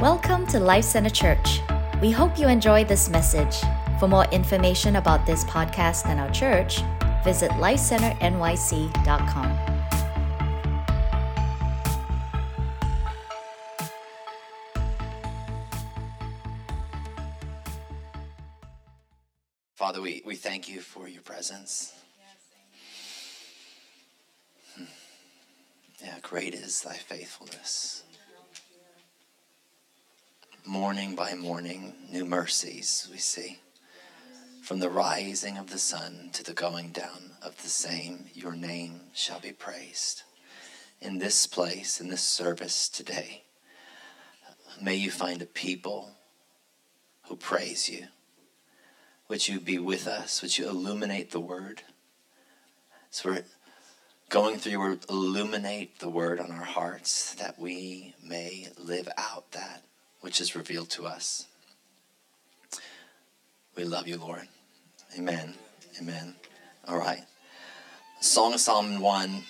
Welcome to Life Center Church. We hope you enjoy this message. For more information about this podcast and our church, visit lifecenternyc.com. Father, we, we thank you for your presence. Hmm. Yeah, great is thy faithfulness. Morning by morning, new mercies we see. From the rising of the sun to the going down of the same, your name shall be praised. In this place, in this service today, may you find a people who praise you. Would you be with us? Would you illuminate the word? So we're going through your word, illuminate the word on our hearts that we may live out that which is revealed to us. We love you, Lord. Amen. Amen. All right. Song of Solomon 1.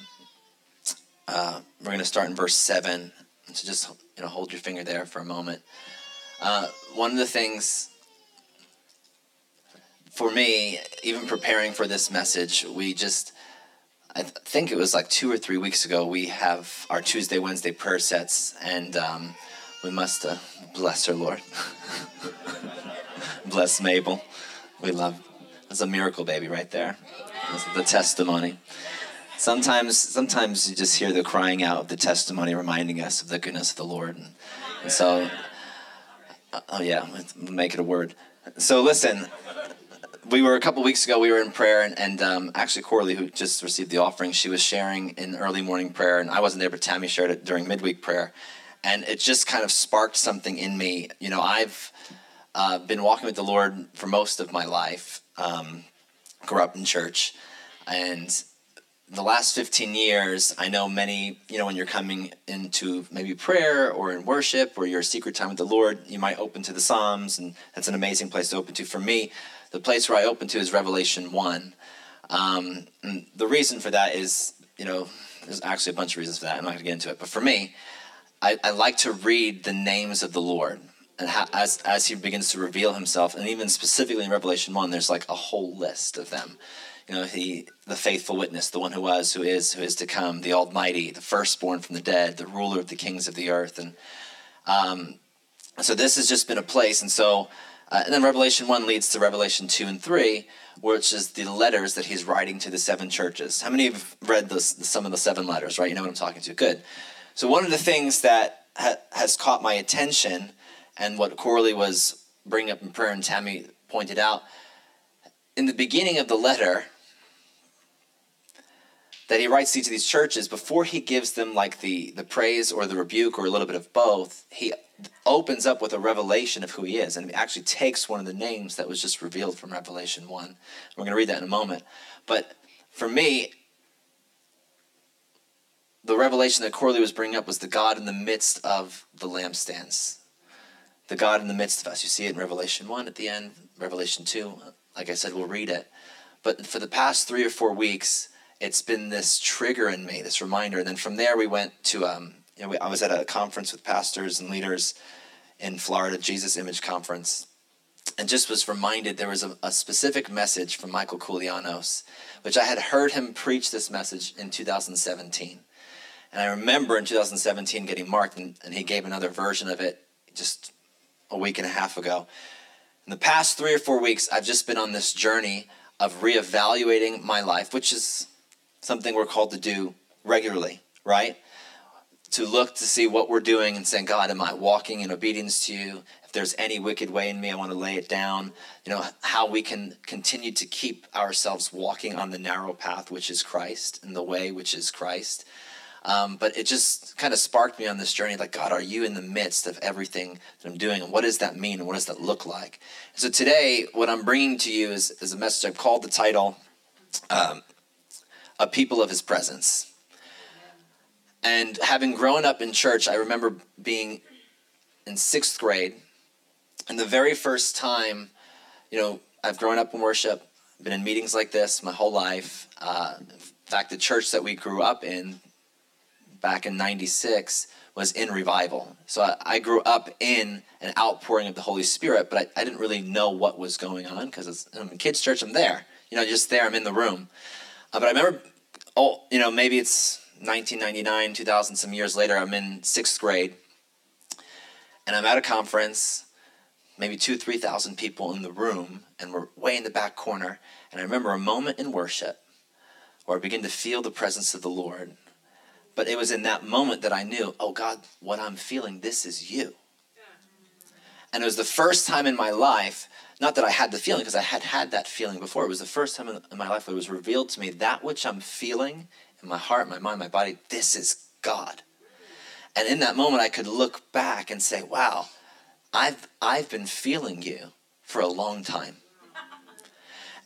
Uh, we're going to start in verse 7. So just you know, hold your finger there for a moment. Uh, one of the things for me, even preparing for this message, we just, I th- think it was like two or three weeks ago, we have our Tuesday, Wednesday prayer sets, and um, we must uh, bless her, Lord. bless Mabel. We love. That's a miracle baby right there. That's the testimony. Sometimes, sometimes you just hear the crying out of the testimony, reminding us of the goodness of the Lord. And, and so, uh, oh yeah, make it a word. So listen, we were a couple weeks ago. We were in prayer, and, and um, actually Corley, who just received the offering, she was sharing in early morning prayer, and I wasn't there, but Tammy shared it during midweek prayer, and it just kind of sparked something in me. You know, I've uh, been walking with the Lord for most of my life. Um, grew up in church, and the last 15 years, I know many, you know, when you're coming into maybe prayer or in worship or your secret time with the Lord, you might open to the Psalms, and that's an amazing place to open to. For me, the place where I open to is Revelation 1. Um, the reason for that is, you know, there's actually a bunch of reasons for that. I'm not going to get into it. But for me, I, I like to read the names of the Lord. And how, as, as he begins to reveal himself, and even specifically in Revelation 1, there's like a whole list of them. You know, he, the faithful witness, the one who was, who is, who is to come, the Almighty, the firstborn from the dead, the ruler of the kings of the earth. And um, so this has just been a place. And so, uh, and then Revelation 1 leads to Revelation 2 and 3, which is the letters that he's writing to the seven churches. How many have read some of the seven letters, right? You know what I'm talking to? Good. So, one of the things that ha- has caught my attention and what Corley was bringing up in prayer and Tammy pointed out, in the beginning of the letter that he writes to these churches, before he gives them like the, the praise or the rebuke or a little bit of both, he opens up with a revelation of who he is and he actually takes one of the names that was just revealed from Revelation 1. We're going to read that in a moment. But for me, the revelation that Corley was bringing up was the God in the midst of the lampstands. The God in the midst of us. You see it in Revelation 1 at the end, Revelation 2. Like I said, we'll read it. But for the past three or four weeks, it's been this trigger in me, this reminder. And then from there, we went to, um, you know, we, I was at a conference with pastors and leaders in Florida, Jesus Image Conference, and just was reminded there was a, a specific message from Michael Koulianos, which I had heard him preach this message in 2017. And I remember in 2017 getting marked, and, and he gave another version of it just a week and a half ago. In the past three or four weeks, I've just been on this journey of reevaluating my life, which is something we're called to do regularly, right? To look to see what we're doing and saying, God, am I walking in obedience to you? If there's any wicked way in me, I want to lay it down. You know, how we can continue to keep ourselves walking on the narrow path, which is Christ, and the way, which is Christ. Um, but it just kind of sparked me on this journey like, God, are you in the midst of everything that I'm doing? And what does that mean? And what does that look like? so today, what I'm bringing to you is, is a message I've called the title um, A People of His Presence. And having grown up in church, I remember being in sixth grade. And the very first time, you know, I've grown up in worship, been in meetings like this my whole life. Uh, in fact, the church that we grew up in, back in 96 was in revival. So I, I grew up in an outpouring of the Holy Spirit, but I, I didn't really know what was going on because I'm in kids' church, I'm there. You know, just there, I'm in the room. Uh, but I remember, oh, you know, maybe it's 1999, 2000, some years later, I'm in sixth grade, and I'm at a conference, maybe two, 3,000 people in the room, and we're way in the back corner. And I remember a moment in worship where I began to feel the presence of the Lord. But it was in that moment that I knew, oh God, what I'm feeling, this is you. And it was the first time in my life, not that I had the feeling, because I had had that feeling before. It was the first time in my life it was revealed to me that which I'm feeling in my heart, my mind, my body, this is God. And in that moment, I could look back and say, wow, I've, I've been feeling you for a long time.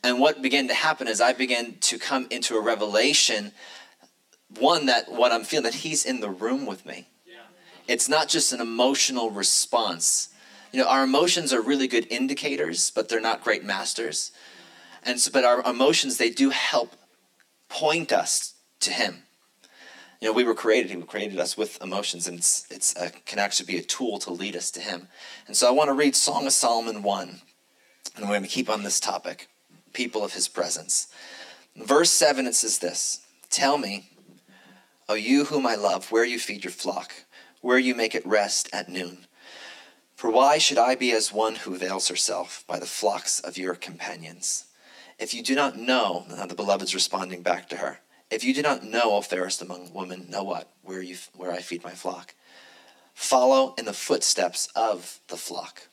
And what began to happen is I began to come into a revelation one that what I'm feeling that he's in the room with me. It's not just an emotional response. You know, our emotions are really good indicators, but they're not great masters. And so, but our emotions they do help point us to him. You know, we were created. He created us with emotions, and it's it's a, can actually be a tool to lead us to Him. And so, I want to read Song of Solomon one, and we're going to keep on this topic: people of His presence. Verse seven, it says this: "Tell me, O you whom I love, where you feed your flock, where you make it rest at noon. For why should I be as one who veils herself by the flocks of your companions? If you do not know," now the beloved's responding back to her. If you do not know, O fairest among women, know what? Where, you, where I feed my flock. Follow in the footsteps of the flock.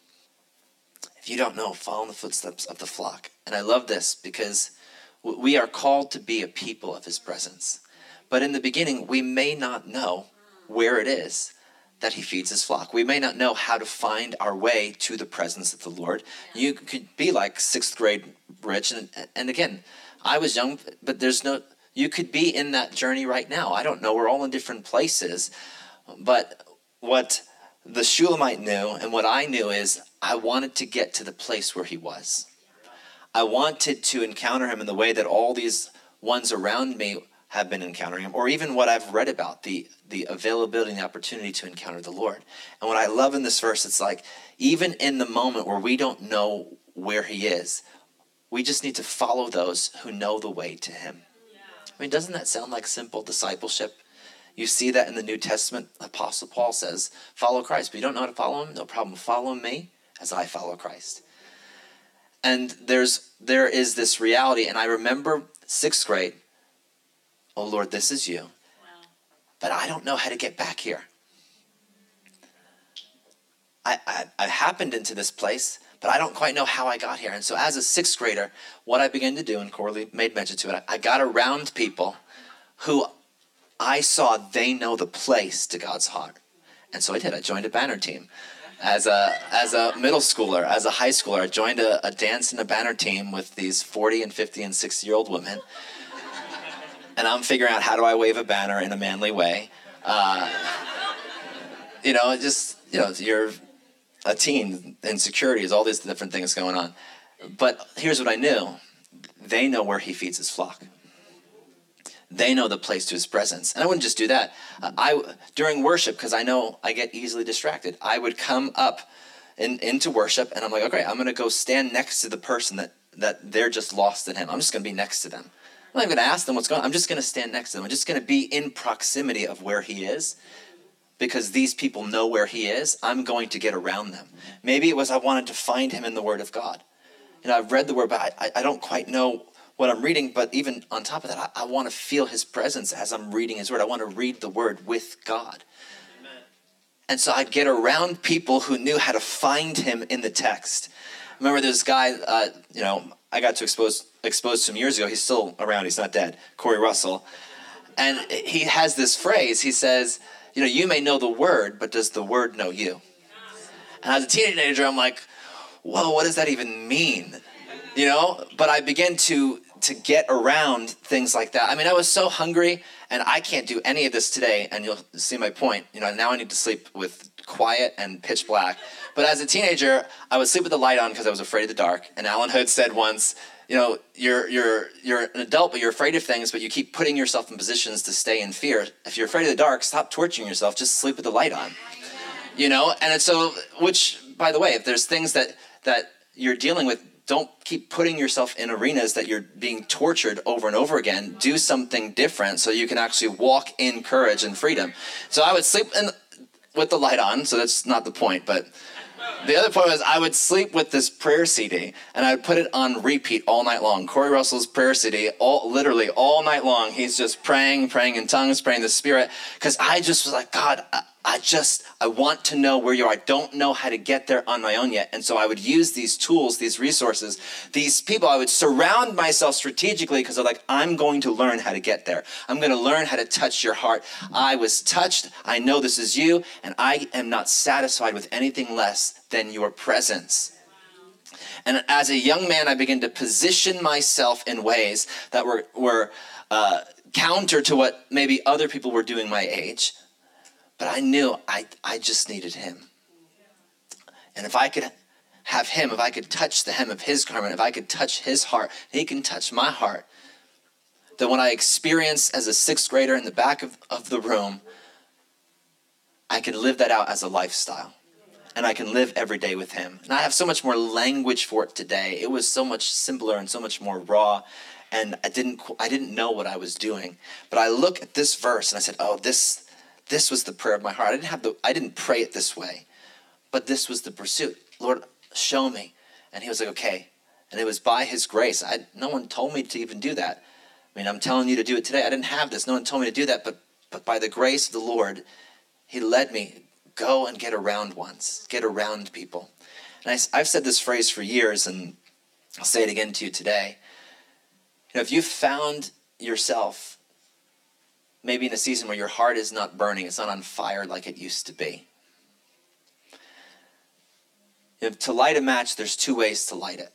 If you don't know, follow in the footsteps of the flock. And I love this because we are called to be a people of his presence. But in the beginning, we may not know where it is that he feeds his flock. We may not know how to find our way to the presence of the Lord. You could be like sixth grade Rich, and, and again, I was young, but there's no you could be in that journey right now. I don't know. We're all in different places. But what the Shulamite knew and what I knew is I wanted to get to the place where he was. I wanted to encounter him in the way that all these ones around me have been encountering him, or even what I've read about the, the availability and the opportunity to encounter the Lord. And what I love in this verse, it's like, even in the moment where we don't know where he is, we just need to follow those who know the way to him. I mean, doesn't that sound like simple discipleship? You see that in the New Testament. Apostle Paul says, follow Christ. But you don't know how to follow him? No problem. Follow me as I follow Christ. And there's there is this reality, and I remember sixth grade. Oh Lord, this is you. But I don't know how to get back here. I, I, I happened into this place but I don't quite know how I got here. And so, as a sixth grader, what I began to do, and Corley made mention to it, I got around people who I saw they know the place to God's heart. And so I did. I joined a banner team. As a, as a middle schooler, as a high schooler, I joined a, a dance and a banner team with these 40 and 50 and 60 year old women. And I'm figuring out how do I wave a banner in a manly way. Uh, you know, just, you know, you're a teen, insecurities, all these different things going on. But here's what I knew they know where he feeds his flock. They know the place to his presence. And I wouldn't just do that. I during worship, because I know I get easily distracted, I would come up in, into worship and I'm like, okay, I'm gonna go stand next to the person that that they're just lost in him. I'm just gonna be next to them. I'm not even gonna ask them what's going on. I'm just gonna stand next to them. I'm just gonna be in proximity of where he is because these people know where he is, I'm going to get around them. Maybe it was I wanted to find him in the Word of God. You know, I've read the Word, but I, I don't quite know what I'm reading. But even on top of that, I, I want to feel his presence as I'm reading his Word. I want to read the Word with God. Amen. And so I'd get around people who knew how to find him in the text. remember this guy, uh, you know, I got to expose exposed some years ago. He's still around. He's not dead. Corey Russell, and he has this phrase. He says, you know, you may know the word, but does the word know you? And as a teenager, I'm like, whoa, what does that even mean? You know, but I began to to get around things like that. I mean, I was so hungry, and I can't do any of this today. And you'll see my point. You know, now I need to sleep with quiet and pitch black. But as a teenager, I would sleep with the light on because I was afraid of the dark. And Allen Hood said once, you know, you're you're you're an adult, but you're afraid of things, but you keep putting yourself in positions to stay in fear. If you're afraid of the dark, stop torturing yourself. Just sleep with the light on. You know, and it's so. Which, by the way, if there's things that that you're dealing with, don't keep putting yourself in arenas that you're being tortured over and over again. Do something different so you can actually walk in courage and freedom. So I would sleep in, with the light on. So that's not the point, but the other point was I would sleep with this prayer CD and I would put it on repeat all night long. Corey Russell's prayer CD, all literally all night long. He's just praying, praying in tongues, praying the Spirit. Because I just was like, God, I, just I want to know where you are. I don't know how to get there on my own yet. And so I would use these tools, these resources, these people. I would surround myself strategically because I'm like, I'm going to learn how to get there. I'm going to learn how to touch your heart. I was touched. I know this is you, and I am not satisfied with anything less than your presence. And as a young man, I began to position myself in ways that were, were uh, counter to what maybe other people were doing my age. But I knew I, I just needed him. And if I could have him, if I could touch the hem of his garment, if I could touch his heart, he can touch my heart. That when I experienced as a sixth grader in the back of, of the room, I could live that out as a lifestyle and I can live every day with Him. And I have so much more language for it today. It was so much simpler and so much more raw, and I didn't I didn't know what I was doing. But I look at this verse and I said, "Oh, this this was the prayer of my heart. I didn't have the I didn't pray it this way, but this was the pursuit. Lord, show me." And He was like, "Okay." And it was by His grace. I no one told me to even do that. I mean, I'm telling you to do it today. I didn't have this. No one told me to do that, but but by the grace of the Lord, He led me go and get around ones, get around people. And I, have said this phrase for years, and I'll say it again to you today. You know, if you've found yourself maybe in a season where your heart is not burning, it's not on fire like it used to be. If to light a match, there's two ways to light it.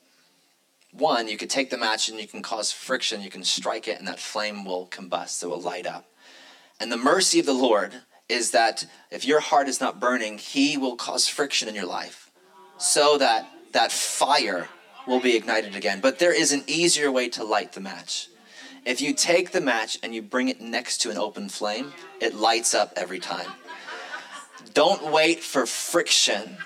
One, you could take the match and you can cause friction, you can strike it, and that flame will combust, it will light up. And the mercy of the Lord is that if your heart is not burning, He will cause friction in your life so that that fire will be ignited again. But there is an easier way to light the match. If you take the match and you bring it next to an open flame, it lights up every time. Don't wait for friction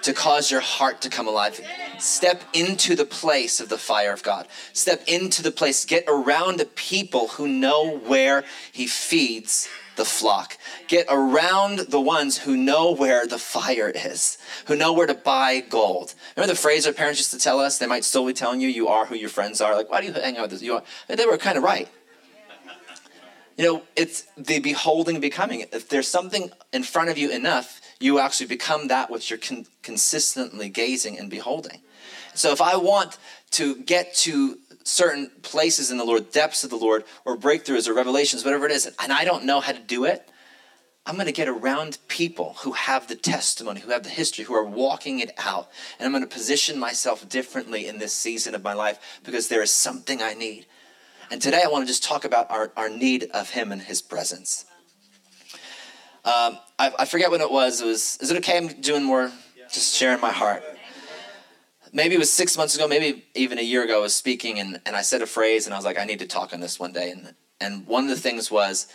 to cause your heart to come alive. Step into the place of the fire of God. Step into the place. Get around the people who know where He feeds the flock. Get around the ones who know where the fire is, who know where to buy gold. Remember the phrase our parents used to tell us? They might still be telling you, you are who your friends are. Like, why do you hang out with this? You are. They were kind of right. You know, it's the beholding becoming. If there's something in front of you enough, you actually become that which you're con- consistently gazing and beholding. So if I want to get to certain places in the Lord, depths of the Lord, or breakthroughs or revelations, whatever it is, and I don't know how to do it, I'm going to get around people who have the testimony, who have the history, who are walking it out. And I'm going to position myself differently in this season of my life because there is something I need. And today I want to just talk about our, our need of Him and His presence. Um, I, I, forget when it was. It was. Is it okay? I'm doing more, just sharing my heart maybe it was six months ago, maybe even a year ago, I was speaking and, and I said a phrase and I was like, I need to talk on this one day. And, and one of the things was,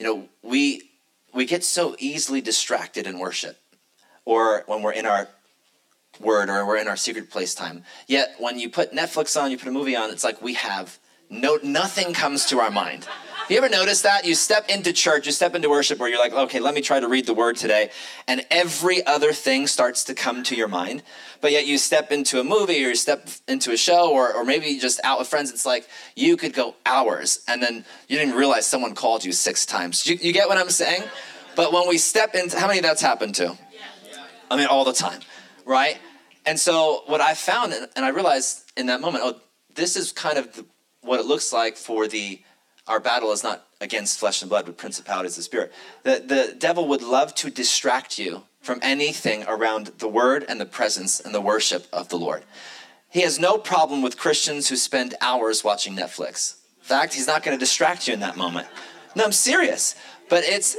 you know, we, we get so easily distracted in worship or when we're in our word or we're in our secret place time. Yet when you put Netflix on, you put a movie on, it's like we have no, nothing comes to our mind. You ever notice that? You step into church, you step into worship where you're like, okay, let me try to read the word today. And every other thing starts to come to your mind. But yet you step into a movie or you step into a show or, or maybe just out with friends. It's like you could go hours and then you didn't realize someone called you six times. You, you get what I'm saying? But when we step into, how many that's happened to? I mean, all the time, right? And so what I found, and I realized in that moment, oh, this is kind of the, what it looks like for the our battle is not against flesh and blood, but principalities of spirit. The, the devil would love to distract you from anything around the word and the presence and the worship of the Lord. He has no problem with Christians who spend hours watching Netflix. In fact, he's not going to distract you in that moment. No, I'm serious. But it's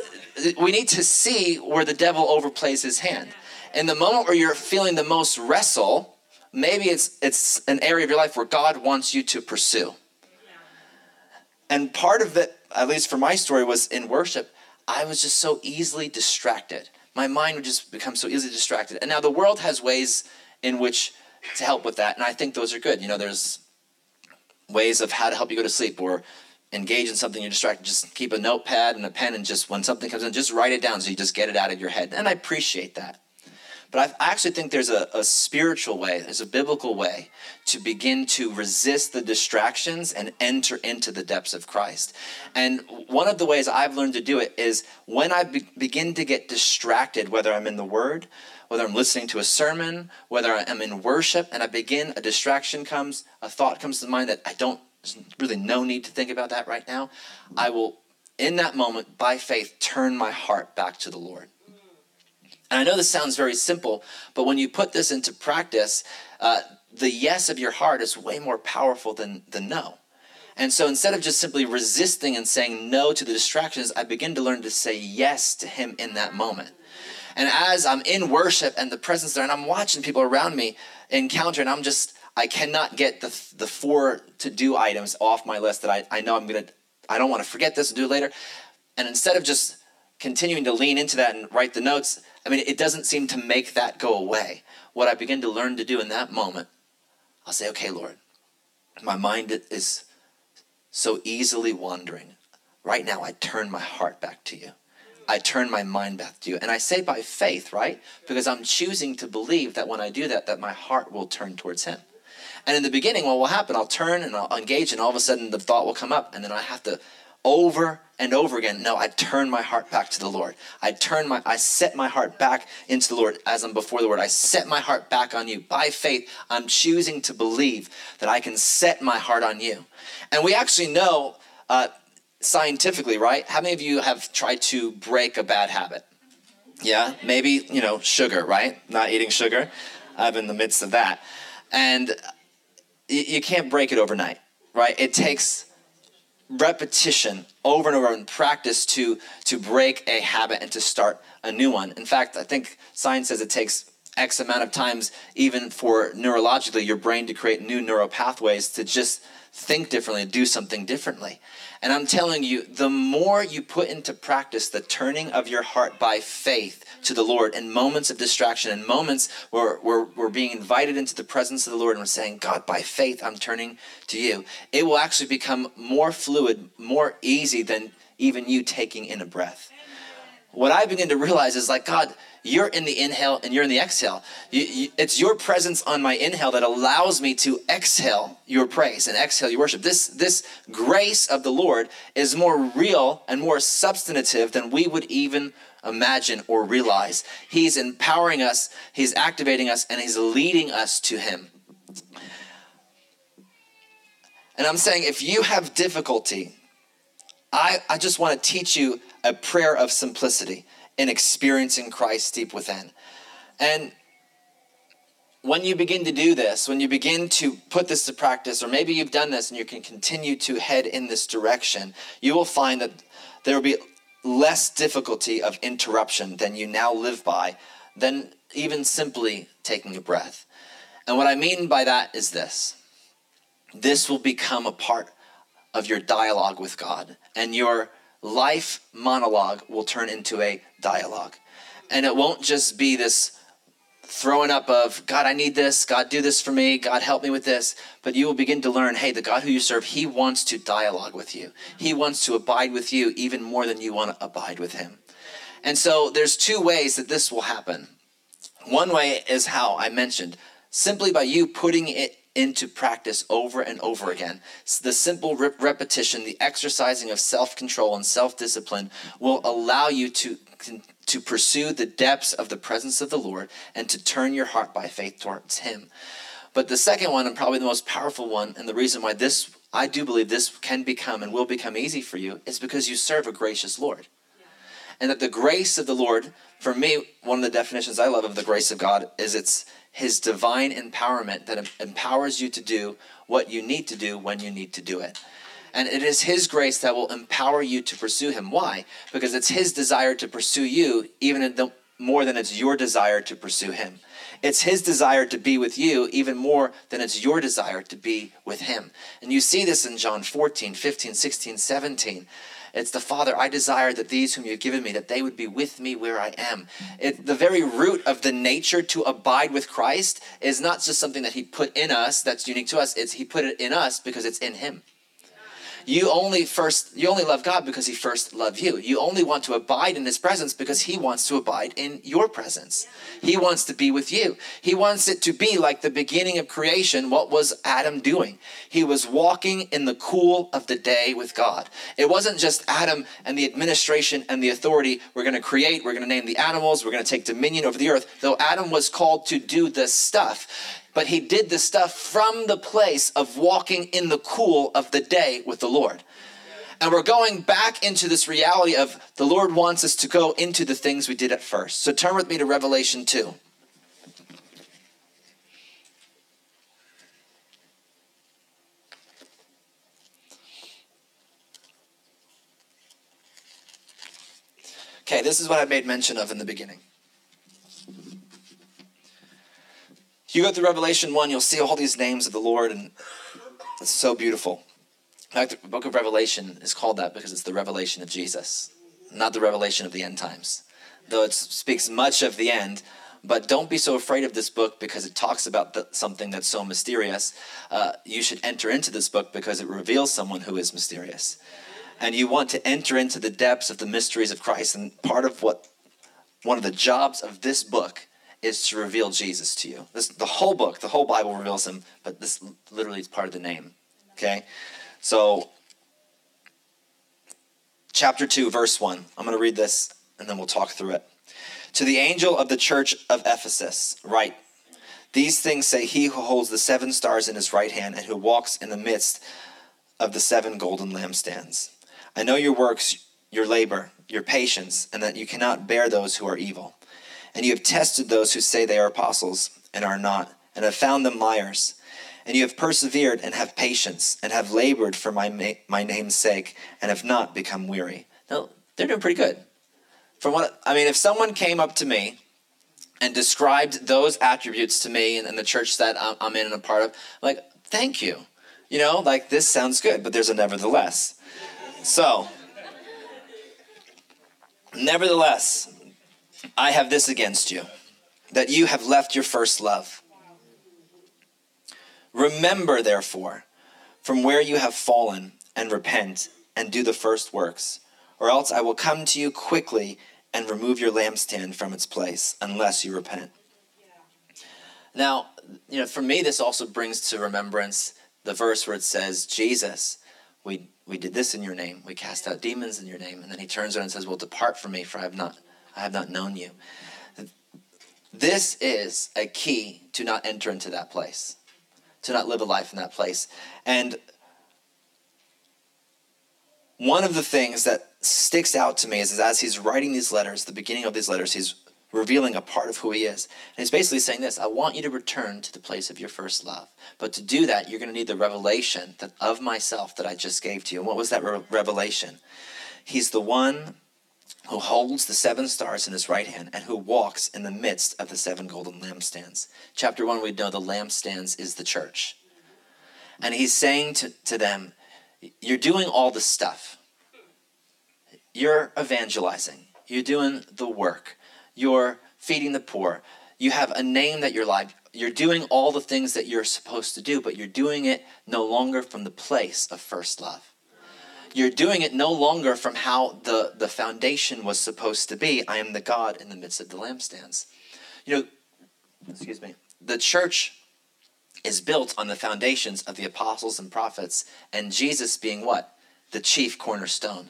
we need to see where the devil overplays his hand. In the moment where you're feeling the most wrestle, maybe it's it's an area of your life where God wants you to pursue. And part of it, at least for my story, was in worship. I was just so easily distracted. My mind would just become so easily distracted. And now the world has ways in which to help with that, and I think those are good. You know, there's ways of how to help you go to sleep or engage in something you're distracted. Just keep a notepad and a pen, and just when something comes in, just write it down so you just get it out of your head. And I appreciate that. But I, actually think there's a, a spiritual way, there's a biblical way to begin to resist the distractions and enter into the depths of Christ. And one of the ways I've learned to do it is when I be- begin to get distracted, whether I'm in the Word, whether I'm listening to a sermon, whether I'm in worship, and I begin, a distraction comes, a thought comes to mind that I don't, there's really no need to think about that right now. I will, in that moment, by faith, turn my heart back to the Lord. And I know this sounds very simple, but when you put this into practice, uh, the yes of your heart is way more powerful than the no. And so instead of just simply resisting and saying no to the distractions, I begin to learn to say yes to Him in that moment. And as I'm in worship and the presence there, and I'm watching people around me encounter, and I'm just, I cannot get the, the four to do items off my list that I, I know I'm to, I don't want to forget this and do it later. And instead of just continuing to lean into that and write the notes, I mean, it doesn't seem to make that go away. What I begin to learn to do in that moment, I'll say, okay, Lord, my mind is so easily wandering. Right now, I turn my heart back to you. I turn my mind back to you. And I say by faith, right? Because I'm choosing to believe that when I do that, that my heart will turn towards him. And in the beginning, what will happen? I'll turn and I'll engage, and all of a sudden the thought will come up, and then I have to over and over again. No, I turn my heart back to the Lord. I turn my, I set my heart back into the Lord as I'm before the Lord. I set my heart back on you. By faith, I'm choosing to believe that I can set my heart on you. And we actually know uh, scientifically, right? How many of you have tried to break a bad habit? Yeah, maybe, you know, sugar, right? Not eating sugar. I'm in the midst of that. And you can't break it overnight, right? It takes repetition over and over and practice to to break a habit and to start a new one. In fact, I think science says it takes X amount of times, even for neurologically, your brain to create new neural pathways to just think differently, do something differently. And I'm telling you, the more you put into practice the turning of your heart by faith to the Lord in moments of distraction, in moments where we're, we're being invited into the presence of the Lord and we're saying, God, by faith, I'm turning to you, it will actually become more fluid, more easy than even you taking in a breath. What I begin to realize is like, God, you're in the inhale and you're in the exhale. You, you, it's your presence on my inhale that allows me to exhale your praise and exhale your worship. This, this grace of the Lord is more real and more substantive than we would even imagine or realize. He's empowering us, He's activating us, and He's leading us to Him. And I'm saying if you have difficulty, I, I just want to teach you a prayer of simplicity in experiencing Christ deep within. And when you begin to do this, when you begin to put this to practice, or maybe you've done this and you can continue to head in this direction, you will find that there will be less difficulty of interruption than you now live by than even simply taking a breath. And what I mean by that is this this will become a part of your dialogue with God and your life monologue will turn into a dialogue. And it won't just be this throwing up of, God, I need this. God, do this for me. God, help me with this. But you will begin to learn, hey, the God who you serve, he wants to dialogue with you. He wants to abide with you even more than you want to abide with him. And so there's two ways that this will happen. One way is how I mentioned, simply by you putting it into practice over and over again. The simple rep- repetition, the exercising of self control and self discipline will allow you to, to pursue the depths of the presence of the Lord and to turn your heart by faith towards Him. But the second one, and probably the most powerful one, and the reason why this, I do believe this can become and will become easy for you, is because you serve a gracious Lord. And that the grace of the Lord, for me, one of the definitions I love of the grace of God is it's his divine empowerment that empowers you to do what you need to do when you need to do it. And it is His grace that will empower you to pursue Him. Why? Because it's His desire to pursue you, even the more than it's your desire to pursue him. It's his desire to be with you even more than it's your desire to be with him. And you see this in John 14, 15, 16, 17. It's the Father, I desire that these whom you've given me, that they would be with me where I am. It, the very root of the nature to abide with Christ is not just something that he put in us that's unique to us. It's he put it in us because it's in him you only first you only love god because he first loved you. You only want to abide in his presence because he wants to abide in your presence. He wants to be with you. He wants it to be like the beginning of creation what was adam doing. He was walking in the cool of the day with god. It wasn't just adam and the administration and the authority. We're going to create we're going to name the animals we're going to take dominion over the earth. Though adam was called to do this stuff but he did the stuff from the place of walking in the cool of the day with the Lord. And we're going back into this reality of the Lord wants us to go into the things we did at first. So turn with me to Revelation 2. Okay, this is what I made mention of in the beginning. You go through Revelation 1, you'll see all these names of the Lord, and it's so beautiful. In fact, the book of Revelation is called that because it's the revelation of Jesus, not the revelation of the end times. Though it speaks much of the end, but don't be so afraid of this book because it talks about the, something that's so mysterious. Uh, you should enter into this book because it reveals someone who is mysterious. And you want to enter into the depths of the mysteries of Christ. And part of what, one of the jobs of this book is to reveal Jesus to you. This, the whole book, the whole Bible reveals him, but this literally is part of the name. Okay? So, chapter 2, verse 1. I'm going to read this and then we'll talk through it. To the angel of the church of Ephesus, write These things say he who holds the seven stars in his right hand and who walks in the midst of the seven golden lampstands. I know your works, your labor, your patience, and that you cannot bear those who are evil and you have tested those who say they are apostles and are not, and have found them liars. And you have persevered and have patience, and have labored for my, my name's sake, and have not become weary. Now, they're doing pretty good. From what I mean, if someone came up to me and described those attributes to me and, and the church that I'm, I'm in and a part of, I'm like, thank you. You know, like this sounds good, but there's a nevertheless. So, nevertheless, I have this against you, that you have left your first love. Remember, therefore, from where you have fallen, and repent, and do the first works, or else I will come to you quickly and remove your lampstand from its place, unless you repent. Now, you know, for me, this also brings to remembrance the verse where it says, Jesus, we, we did this in your name. We cast out demons in your name. And then he turns around and says, Well, depart from me, for I have not I have not known you. This is a key to not enter into that place, to not live a life in that place. And one of the things that sticks out to me is, is as he's writing these letters, the beginning of these letters, he's revealing a part of who he is. And he's basically saying this I want you to return to the place of your first love. But to do that, you're going to need the revelation that, of myself that I just gave to you. And what was that re- revelation? He's the one who holds the seven stars in his right hand and who walks in the midst of the seven golden lampstands. Chapter 1, we know the lampstands is the church. And he's saying to, to them, You're doing all the stuff. You're evangelizing. You're doing the work. You're feeding the poor. You have a name that you're like. You're doing all the things that you're supposed to do, but you're doing it no longer from the place of first love you're doing it no longer from how the, the foundation was supposed to be. I am the God in the midst of the lampstands. You know, excuse me, the church is built on the foundations of the apostles and prophets, and Jesus being what? The chief cornerstone.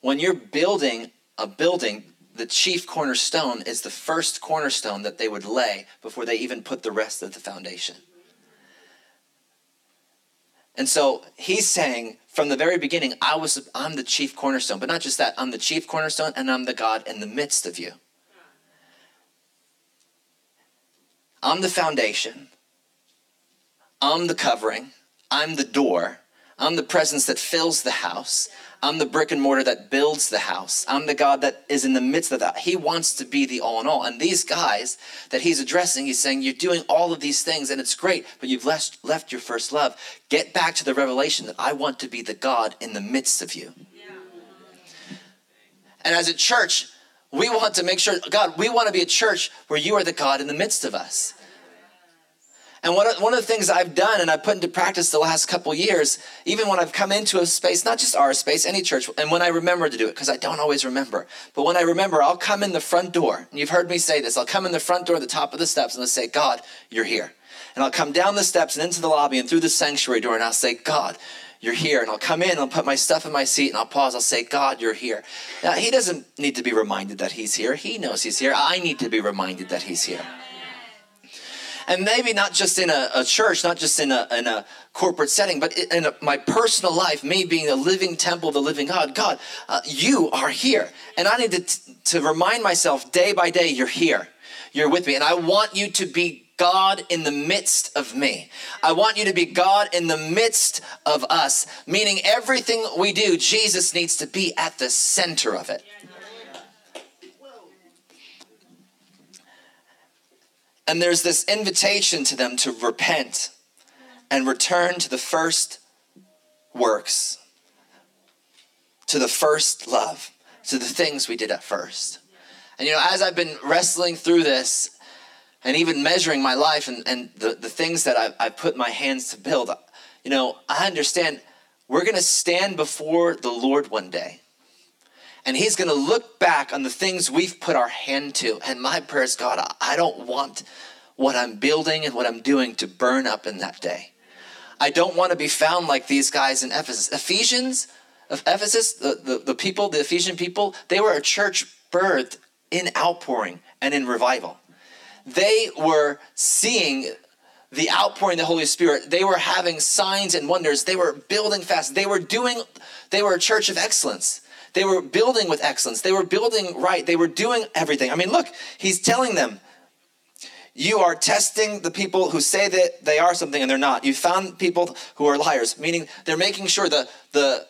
When you're building a building, the chief cornerstone is the first cornerstone that they would lay before they even put the rest of the foundation. And so he's saying from the very beginning, I was I'm the chief cornerstone, but not just that, I'm the chief cornerstone and I'm the God in the midst of you. I'm the foundation. I'm the covering. I'm the door. I'm the presence that fills the house. I'm the brick and mortar that builds the house. I'm the God that is in the midst of that. He wants to be the all in all. And these guys that he's addressing, he's saying, You're doing all of these things and it's great, but you've left, left your first love. Get back to the revelation that I want to be the God in the midst of you. And as a church, we want to make sure, God, we want to be a church where you are the God in the midst of us. And one of, one of the things I've done and I've put into practice the last couple years, even when I've come into a space, not just our space, any church, and when I remember to do it, because I don't always remember, but when I remember, I'll come in the front door. And you've heard me say this I'll come in the front door at the top of the steps and I'll say, God, you're here. And I'll come down the steps and into the lobby and through the sanctuary door and I'll say, God, you're here. And I'll come in and I'll put my stuff in my seat and I'll pause. I'll say, God, you're here. Now, he doesn't need to be reminded that he's here. He knows he's here. I need to be reminded that he's here and maybe not just in a, a church, not just in a, in a corporate setting, but in a, my personal life, me being a living temple of the living God. God, uh, you are here. And I need to, to remind myself day by day, you're here. You're with me. And I want you to be God in the midst of me. I want you to be God in the midst of us, meaning everything we do, Jesus needs to be at the center of it. And there's this invitation to them to repent and return to the first works, to the first love, to the things we did at first. And you know, as I've been wrestling through this and even measuring my life and, and the, the things that I've, I've put my hands to build, you know, I understand we're going to stand before the Lord one day. And he's going to look back on the things we've put our hand to. And my prayer is, God, I don't want what I'm building and what I'm doing to burn up in that day. I don't want to be found like these guys in Ephesus. Ephesians, of Ephesus, the, the, the people, the Ephesian people, they were a church birthed in outpouring and in revival. They were seeing the outpouring of the Holy Spirit. They were having signs and wonders. They were building fast. They were doing, they were a church of excellence. They were building with excellence. They were building right. They were doing everything. I mean, look, he's telling them, you are testing the people who say that they are something and they're not. You found people who are liars, meaning they're making sure the the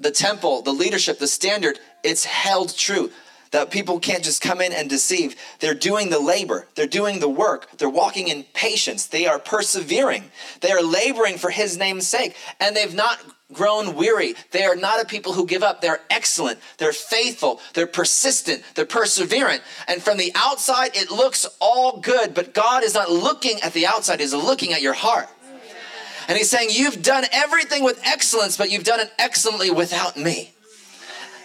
the temple, the leadership, the standard, it's held true. That people can't just come in and deceive. They're doing the labor, they're doing the work, they're walking in patience, they are persevering, they are laboring for his name's sake, and they've not grown weary. They are not a people who give up. They're excellent. They're faithful. They're persistent. They're perseverant. And from the outside, it looks all good, but God is not looking at the outside, He's looking at your heart. And He's saying, You've done everything with excellence, but you've done it excellently without me.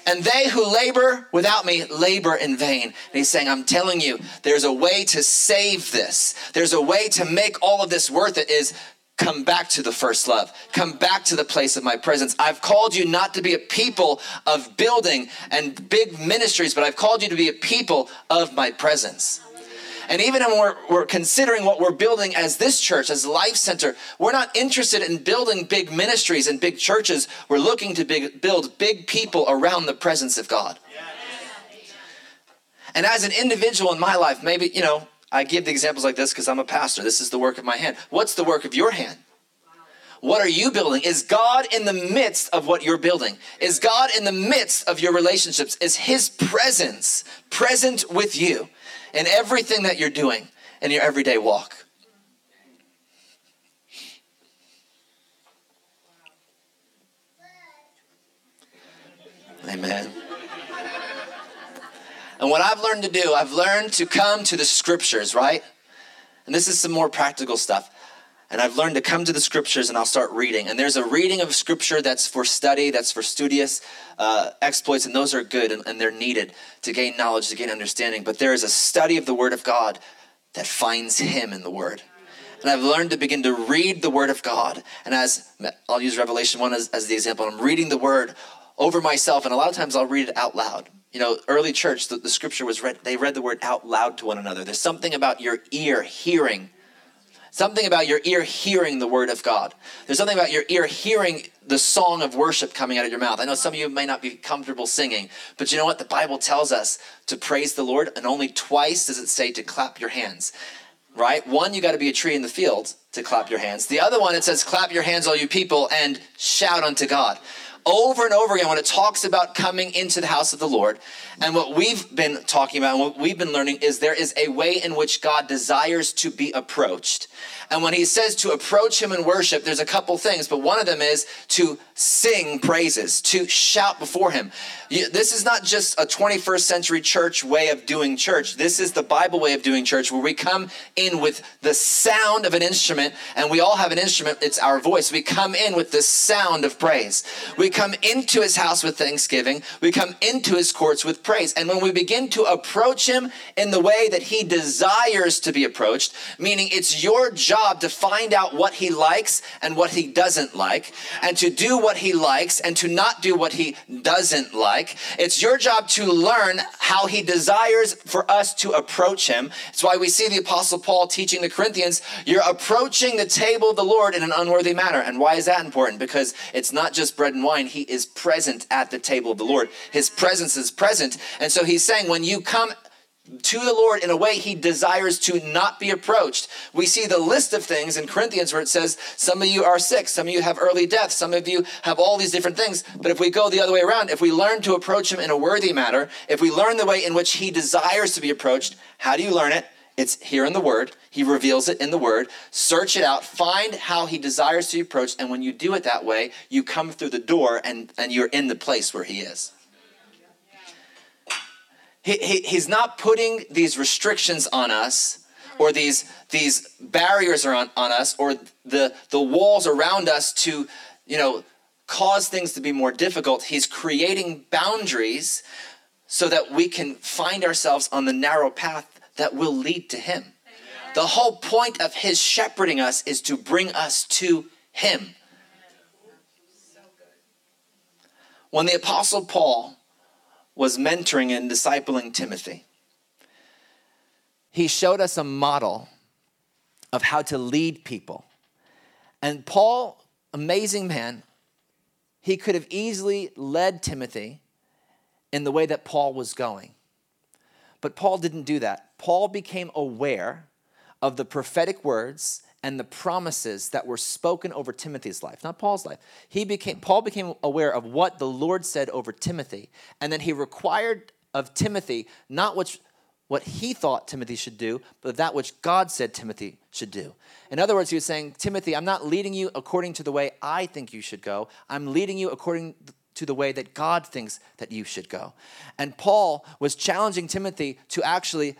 And they who labor without me labor in vain. And he's saying, I'm telling you, there's a way to save this. There's a way to make all of this worth it is come back to the first love. Come back to the place of my presence. I've called you not to be a people of building and big ministries, but I've called you to be a people of my presence. And even when we're, we're considering what we're building as this church, as Life Center, we're not interested in building big ministries and big churches. We're looking to big, build big people around the presence of God. And as an individual in my life, maybe, you know, I give the examples like this because I'm a pastor. This is the work of my hand. What's the work of your hand? What are you building? Is God in the midst of what you're building? Is God in the midst of your relationships? Is His presence present with you in everything that you're doing in your everyday walk? Amen. And what I've learned to do, I've learned to come to the scriptures, right? And this is some more practical stuff. And I've learned to come to the scriptures and I'll start reading. And there's a reading of scripture that's for study, that's for studious uh, exploits, and those are good and, and they're needed to gain knowledge, to gain understanding. But there is a study of the Word of God that finds Him in the Word. And I've learned to begin to read the Word of God. And as I'll use Revelation 1 as, as the example, I'm reading the Word over myself, and a lot of times I'll read it out loud you know, early church, the, the, scripture was read, they read the word out loud to one another. There's something about your ear hearing, something about your ear hearing the word of God. There's something about your ear hearing the song of worship coming out of your mouth. I know some of you may not be comfortable singing, but you know what? The Bible tells us to praise the Lord, and only twice does it say to clap your hands. right? One, you got to be a tree in the field to clap your hands. The other one, it says, clap your hands, all you people, and shout unto God. Over and over again, when it talks about coming into the house of the Lord, and what we've been talking about and what we've been learning is there is a way in which God desires to be approached. And when he says to approach him in worship, there's a couple things, but one of them is to sing praises, to shout before him. This is not just a 21st century church way of doing church. This is the Bible way of doing church where we come in with the sound of an instrument, and we all have an instrument, it's our voice. We come in with the sound of praise. We come into his house with thanksgiving. We come into his courts with praise. And when we begin to approach him in the way that he desires to be approached, meaning it's your job to find out what he likes and what he doesn't like, and to do what he likes and to not do what he doesn't like. It's your job to learn how he desires for us to approach him. It's why we see the apostle Paul teaching the Corinthians, you're approaching the table of the Lord in an unworthy manner. And why is that important? Because it's not just bread and wine. He is present at the table of the Lord. His presence is present. And so he's saying, when you come to the Lord in a way he desires to not be approached. We see the list of things in Corinthians where it says, Some of you are sick, some of you have early death, some of you have all these different things. But if we go the other way around, if we learn to approach him in a worthy manner, if we learn the way in which he desires to be approached, how do you learn it? It's here in the Word. He reveals it in the Word. Search it out. Find how He desires to be approached. And when you do it that way, you come through the door and, and you're in the place where He is. He, he, he's not putting these restrictions on us or these, these barriers are on, on us or the, the walls around us to, you know, cause things to be more difficult. He's creating boundaries so that we can find ourselves on the narrow path that will lead to Him. The whole point of His shepherding us is to bring us to Him. When the Apostle Paul was mentoring and discipling Timothy. He showed us a model of how to lead people. And Paul, amazing man, he could have easily led Timothy in the way that Paul was going. But Paul didn't do that. Paul became aware of the prophetic words and the promises that were spoken over Timothy's life, not Paul's life. He became Paul became aware of what the Lord said over Timothy, and then he required of Timothy not what what he thought Timothy should do, but that which God said Timothy should do. In other words, he was saying, Timothy, I'm not leading you according to the way I think you should go. I'm leading you according to the way that God thinks that you should go. And Paul was challenging Timothy to actually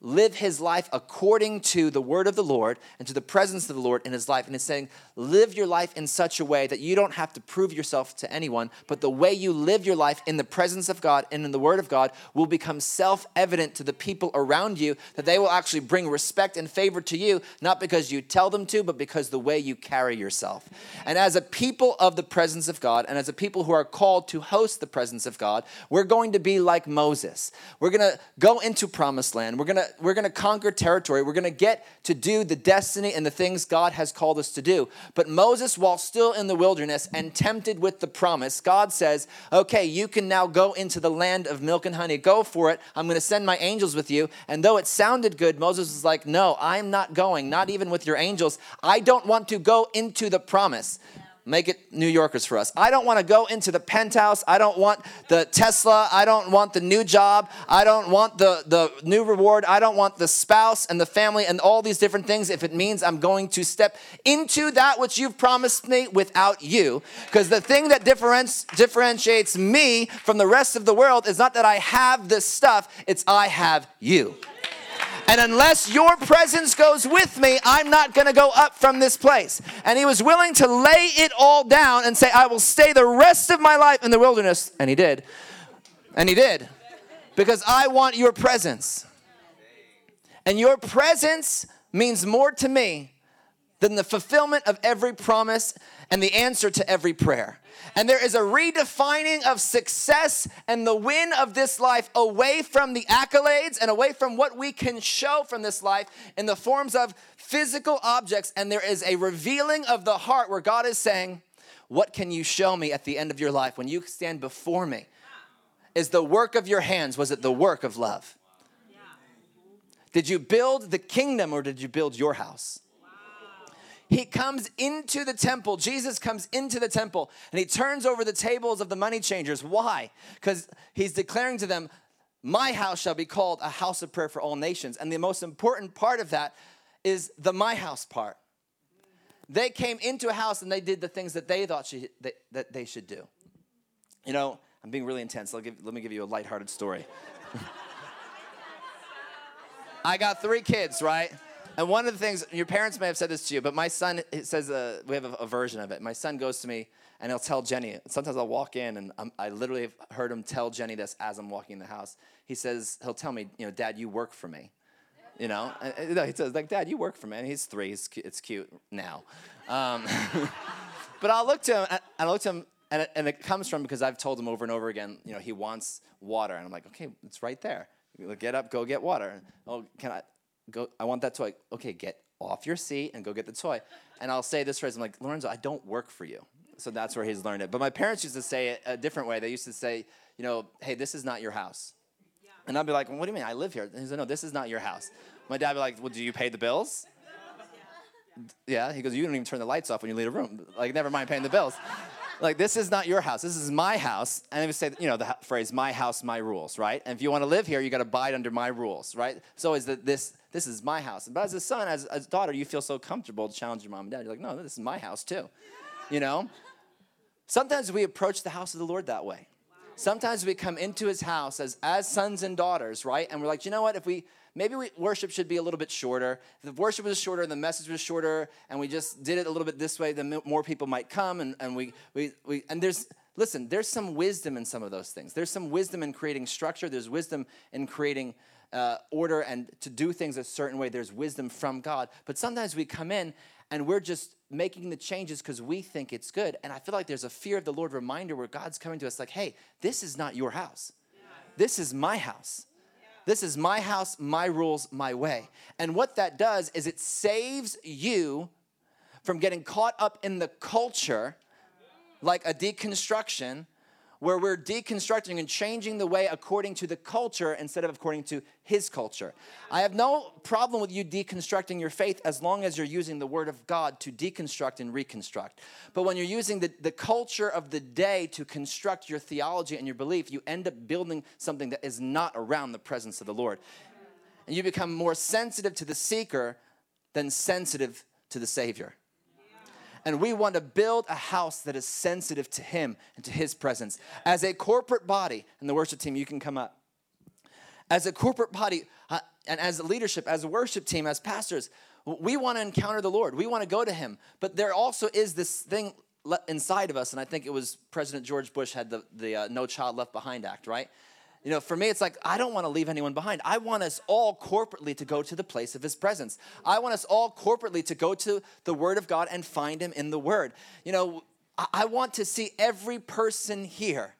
live his life according to the word of the Lord and to the presence of the Lord in his life. And it's saying, live your life in such a way that you don't have to prove yourself to anyone, but the way you live your life in the presence of God and in the word of God will become self evident to the people around you, that they will actually bring respect and favor to you, not because you tell them to, but because the way you carry yourself. And as a people of the presence of God, and as a people who are called to host the presence of God, we're going to be like Moses. We're going to go into promised land. We're going to we're going to conquer territory. We're going to get to do the destiny and the things God has called us to do. But Moses, while still in the wilderness and tempted with the promise, God says, "Okay, you can now go into the land of milk and honey. Go for it. I'm going to send my angels with you." And though it sounded good, Moses was like, "No, I'm not going. Not even with your angels. I don't want to go into the promise." Make it New Yorkers for us. I don't want to go into the penthouse. I don't want the Tesla. I don't want the new job. I don't want the, the new reward. I don't want the spouse and the family and all these different things if it means I'm going to step into that which you've promised me without you. Because the thing that differentiates me from the rest of the world is not that I have this stuff, it's I have you. And unless your presence goes with me, I'm not going to go up from this place. And he was willing to lay it all down and say, I will stay the rest of my life in the wilderness. And he did. And he did. Because I want your presence. And your presence means more to me than the fulfillment of every promise and the answer to every prayer. And there is a redefining of success and the win of this life away from the accolades and away from what we can show from this life in the forms of physical objects. And there is a revealing of the heart where God is saying, What can you show me at the end of your life when you stand before me? Is the work of your hands, was it the work of love? Did you build the kingdom or did you build your house? He comes into the temple. Jesus comes into the temple and he turns over the tables of the money changers. Why? Because he's declaring to them, My house shall be called a house of prayer for all nations. And the most important part of that is the my house part. They came into a house and they did the things that they thought she, that, that they should do. You know, I'm being really intense. Give, let me give you a lighthearted story. I got three kids, right? And one of the things, your parents may have said this to you, but my son says, uh, we have a, a, version of it. My son goes to me and he'll tell Jenny, sometimes I'll walk in and I'm, i literally have heard him tell Jenny this as I'm walking in the house. He says, he'll tell me, you know, Dad, you work for me. You know, and, he says, like, Dad, you work for me. And he's three, he's, it's cute now. Um, but I'll look to him, and I look to him, and it, and it comes from because I've told him over and over again, you know, he wants water. And I'm like, okay, it's right there. Get up, go get water. Oh, can I? Go, I want that toy. Okay, get off your seat and go get the toy. And I'll say this phrase, I'm like, Lorenzo, I don't work for you. So that's where he's learned it. But my parents used to say it a different way. They used to say, you know, hey, this is not your house. Yeah. And I'd be like, well, what do you mean? I live here. And he said, no, this is not your house. My dad would be like, well, do you pay the bills? Yeah. He goes, you don't even turn the lights off when you leave a room. Like, never mind paying the bills like this is not your house this is my house. And they would say you know the phrase my house my rules right? And if you want to live here you got to abide under my rules right? So is that this this is my house. But as a son as, as a daughter you feel so comfortable to challenge your mom and dad. You're like no this is my house too you know? Sometimes we approach the house of the lord that way. Sometimes we come into his house as as sons and daughters right? And we're like you know what? If we maybe we, worship should be a little bit shorter. If the worship was shorter, and the message was shorter, and we just did it a little bit this way, then more people might come. And, and we, we, we and there's listen, there's some wisdom in some of those things. There's some wisdom in creating structure. There's wisdom in creating uh, order and to do things a certain way. There's wisdom from God. But sometimes we come in and we're just making the changes because we think it's good. And I feel like there's a fear of the Lord reminder where God's coming to us like, hey, this is not your house. This is my house. This is my house, my rules, my way. And what that does is it saves you from getting caught up in the culture like a deconstruction where we're deconstructing and changing the way according to the culture instead of according to his culture. I have no problem with you deconstructing your faith as long as you're using the word of God to deconstruct and reconstruct. But when you're using the, the culture of the day to construct your theology and your belief, you end up building something that is not around the presence of the Lord. And you become more sensitive to the seeker than sensitive to the Savior. And we want to build a house that is sensitive to Him and to His presence. As a corporate body, and the worship team, you can come up. As a corporate body, uh, and as a leadership, as a worship team, as pastors, we want to encounter the Lord. We want to go to Him. But there also is this thing inside of us, and I think it was President George Bush had the, the uh, No Child Left Behind Act, right? You know, for me, it's like, I don't want to leave anyone behind. I want us all corporately to go to the place of His presence. I want us all corporately to go to the Word of God and find Him in the Word. You know, I want to see every person here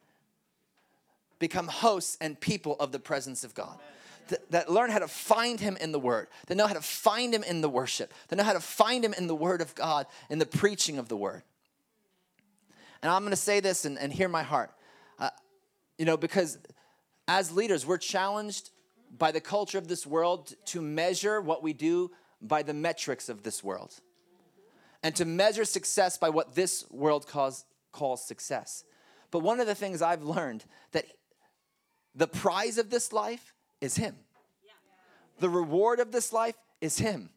become hosts and people of the presence of God. That, learn how to find him in the word, that know how to find him in the worship, that know how to find him in the word of God, in the preaching of the word. And I'm going to say this and, and hear my heart. Uh, you know, because as leaders, we're challenged by the culture of this world to measure what we do by the metrics of this world and to measure success by what this world calls, calls success. But one of the things I've learned that the prize of this life is him. The reward of this life is him.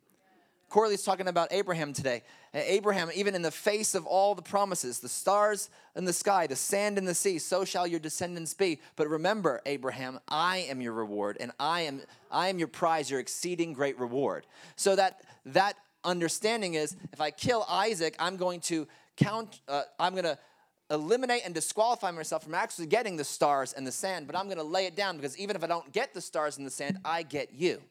Corley's talking about Abraham today. Abraham, even in the face of all the promises, the stars in the sky, the sand in the sea, so shall your descendants be. But remember, Abraham, I am your reward, and I am I am your prize, your exceeding great reward. So that that understanding is, if I kill Isaac, I'm going to count. Uh, I'm going to eliminate and disqualify myself from actually getting the stars and the sand, but I'm going to lay it down because even if I don't get the stars and the sand, I get you.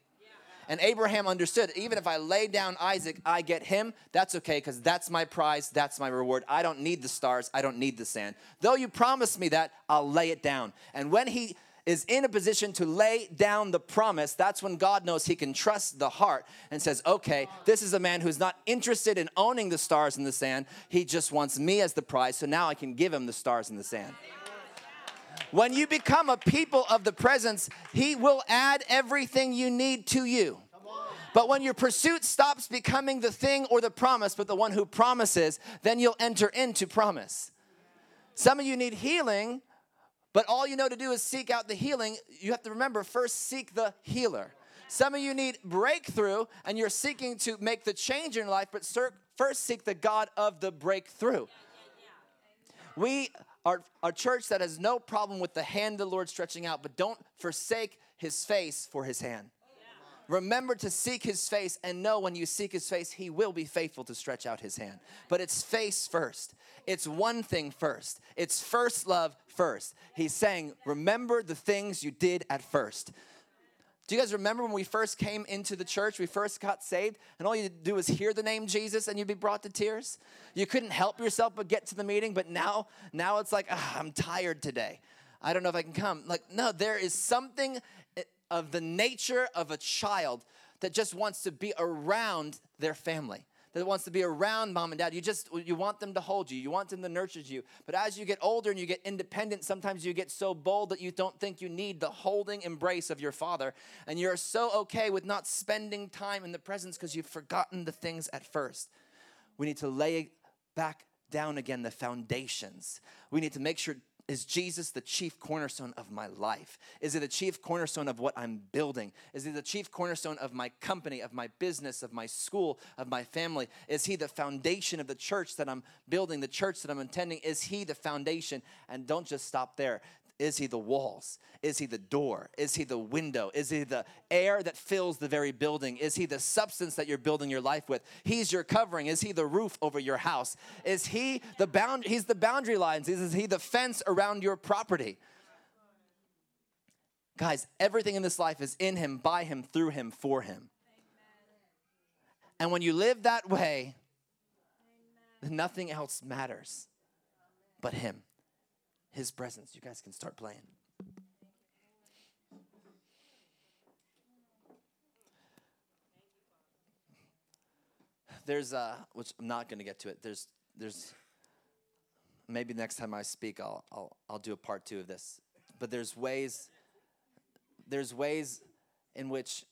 And Abraham understood even if I lay down Isaac, I get him. That's okay because that's my prize, that's my reward. I don't need the stars, I don't need the sand. Though you promised me that, I'll lay it down. And when he is in a position to lay down the promise, that's when God knows he can trust the heart and says, okay, this is a man who's not interested in owning the stars in the sand. He just wants me as the prize, so now I can give him the stars in the sand. When you become a people of the presence, He will add everything you need to you. But when your pursuit stops becoming the thing or the promise, but the one who promises, then you'll enter into promise. Some of you need healing, but all you know to do is seek out the healing. You have to remember first seek the healer. Some of you need breakthrough and you're seeking to make the change in life, but first seek the God of the breakthrough. We are a church that has no problem with the hand the Lord stretching out, but don't forsake his face for his hand. Remember to seek his face and know when you seek his face, he will be faithful to stretch out his hand. But it's face first. It's one thing first. It's first love first. He's saying, Remember the things you did at first. Do you guys remember when we first came into the church, we first got saved, and all you do was hear the name Jesus and you'd be brought to tears? You couldn't help yourself but get to the meeting, but now, now it's like, oh, I'm tired today. I don't know if I can come. Like, no, there is something eh, of the nature of a child that just wants to be around their family that wants to be around mom and dad. You just you want them to hold you. You want them to nurture you. But as you get older and you get independent, sometimes you get so bold that you don't think you need the holding embrace of your father, and you're so okay with not spending time in the presence because you've forgotten the things at first. We need to lay back down again the foundations. We need to make sure is Jesus the chief cornerstone of my life? Is it the chief cornerstone of what I'm building? Is he the chief cornerstone of my company, of my business, of my school, of my family? Is he the foundation of the church that I'm building, the church that I'm attending? Is he the foundation? And don't just stop there. Is he the walls? Is he the door? Is he the window? Is he the air that fills the very building? Is he the substance that you're building your life with? He's your covering. Is he the roof over your house? Is he the bound he's the boundary lines? Is he the fence around your property? Guys, everything in this life is in him, by him, through him, for him. And when you live that way, nothing else matters but him his presence. You guys can start playing. There's uh which I'm not going to get to it. There's there's maybe next time I speak I'll I'll I'll do a part 2 of this. But there's ways there's ways in which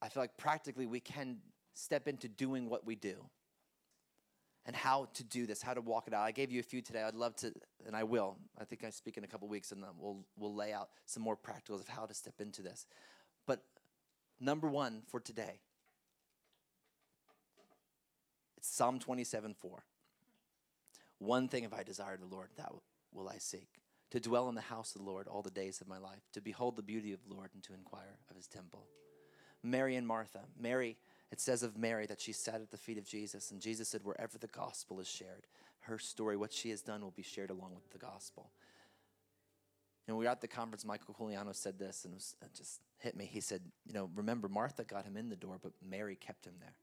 I feel like practically we can step into doing what we do and how to do this, how to walk it out. I gave you a few today. I'd love to, and I will. I think I speak in a couple weeks, and then we'll we'll lay out some more practicals of how to step into this. But number one for today, it's Psalm 27 4. One thing have I desired the Lord, that will I seek. To dwell in the house of the Lord all the days of my life, to behold the beauty of the Lord and to inquire of his temple. Mary and Martha. Mary it says of Mary that she sat at the feet of Jesus, and Jesus said, Wherever the gospel is shared, her story, what she has done, will be shared along with the gospel. And we were at the conference, Michael Juliano said this, and it, was, it just hit me. He said, You know, remember, Martha got him in the door, but Mary kept him there.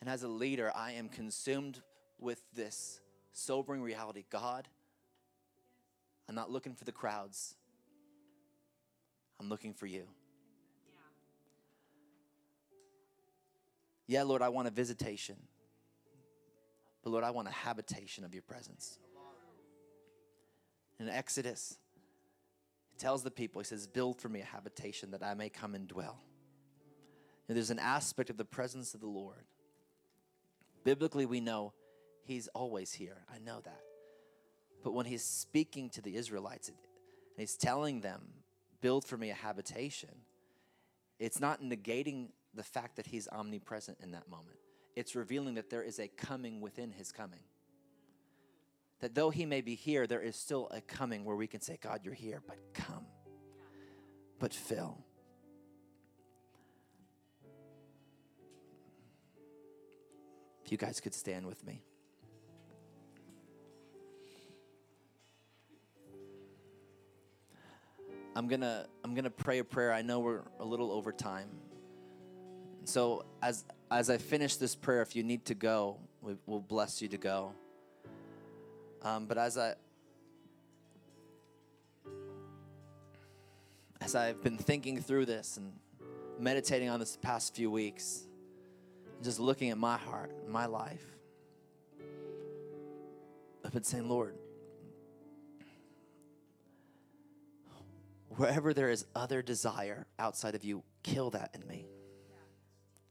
And as a leader, I am consumed with this sobering reality God, I'm not looking for the crowds, I'm looking for you. Yeah, Lord, I want a visitation. But Lord, I want a habitation of your presence. In Exodus, he tells the people, he says, Build for me a habitation that I may come and dwell. And there's an aspect of the presence of the Lord. Biblically, we know he's always here. I know that. But when he's speaking to the Israelites and he's telling them, Build for me a habitation, it's not negating the fact that he's omnipresent in that moment. It's revealing that there is a coming within his coming. That though he may be here, there is still a coming where we can say, God, you're here, but come, but fill. If you guys could stand with me. I'm gonna I'm gonna pray a prayer. I know we're a little over time. So as as I finish this prayer, if you need to go, we, will bless you to go. Um, but as I as I've been thinking through this and meditating on this past few weeks, just looking at my heart, my life, I've been saying, Lord, wherever there is other desire outside of you, kill that in me.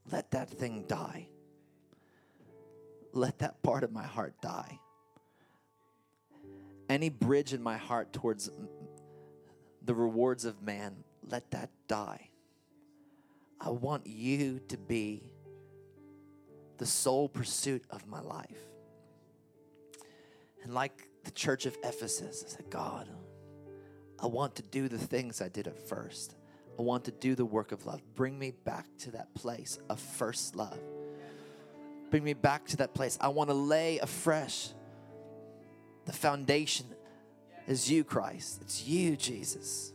Let that thing die. Let that part of my heart die. Any bridge in my heart towards the rewards of man, let that die. I want you to be the sole pursuit of my life. And like the church of Ephesus, I said, God, I want to do the things I did at first. I want to do the work of love. Bring me back to that place of first love. Bring me back to that place. I want to lay afresh. The foundation is you, Christ. It's you, Jesus.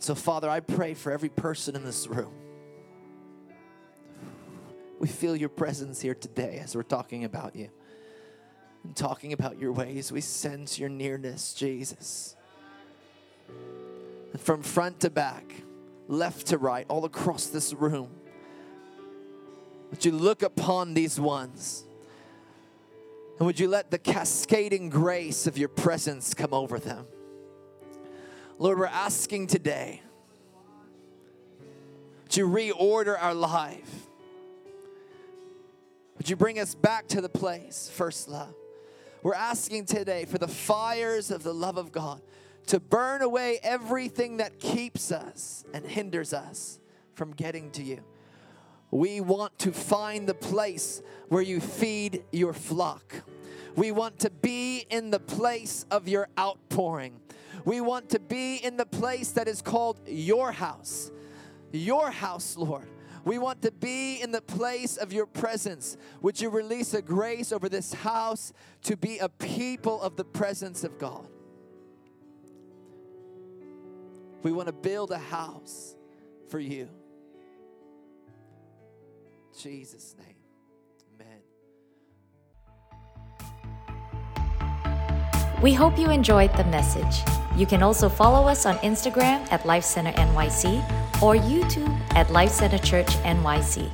So, Father, I pray for every person in this room. We feel your presence here today as we're talking about you and talking about your ways. We sense your nearness, Jesus. From front to back, left to right, all across this room, would you look upon these ones? And would you let the cascading grace of your presence come over them? Lord, we're asking today to reorder our life. Would you bring us back to the place, first love? We're asking today for the fires of the love of God to burn away everything that keeps us and hinders us from getting to you. We want to find the place where you feed your flock. We want to be in the place of your outpouring. We want to be in the place that is called your house. Your house, Lord. We want to be in the place of your presence. Would you release a grace over this house to be a people of the presence of God? We want to build a house for you. Jesus' name. We hope you enjoyed the message. You can also follow us on Instagram at Life Center NYC or YouTube at Life Center Church NYC.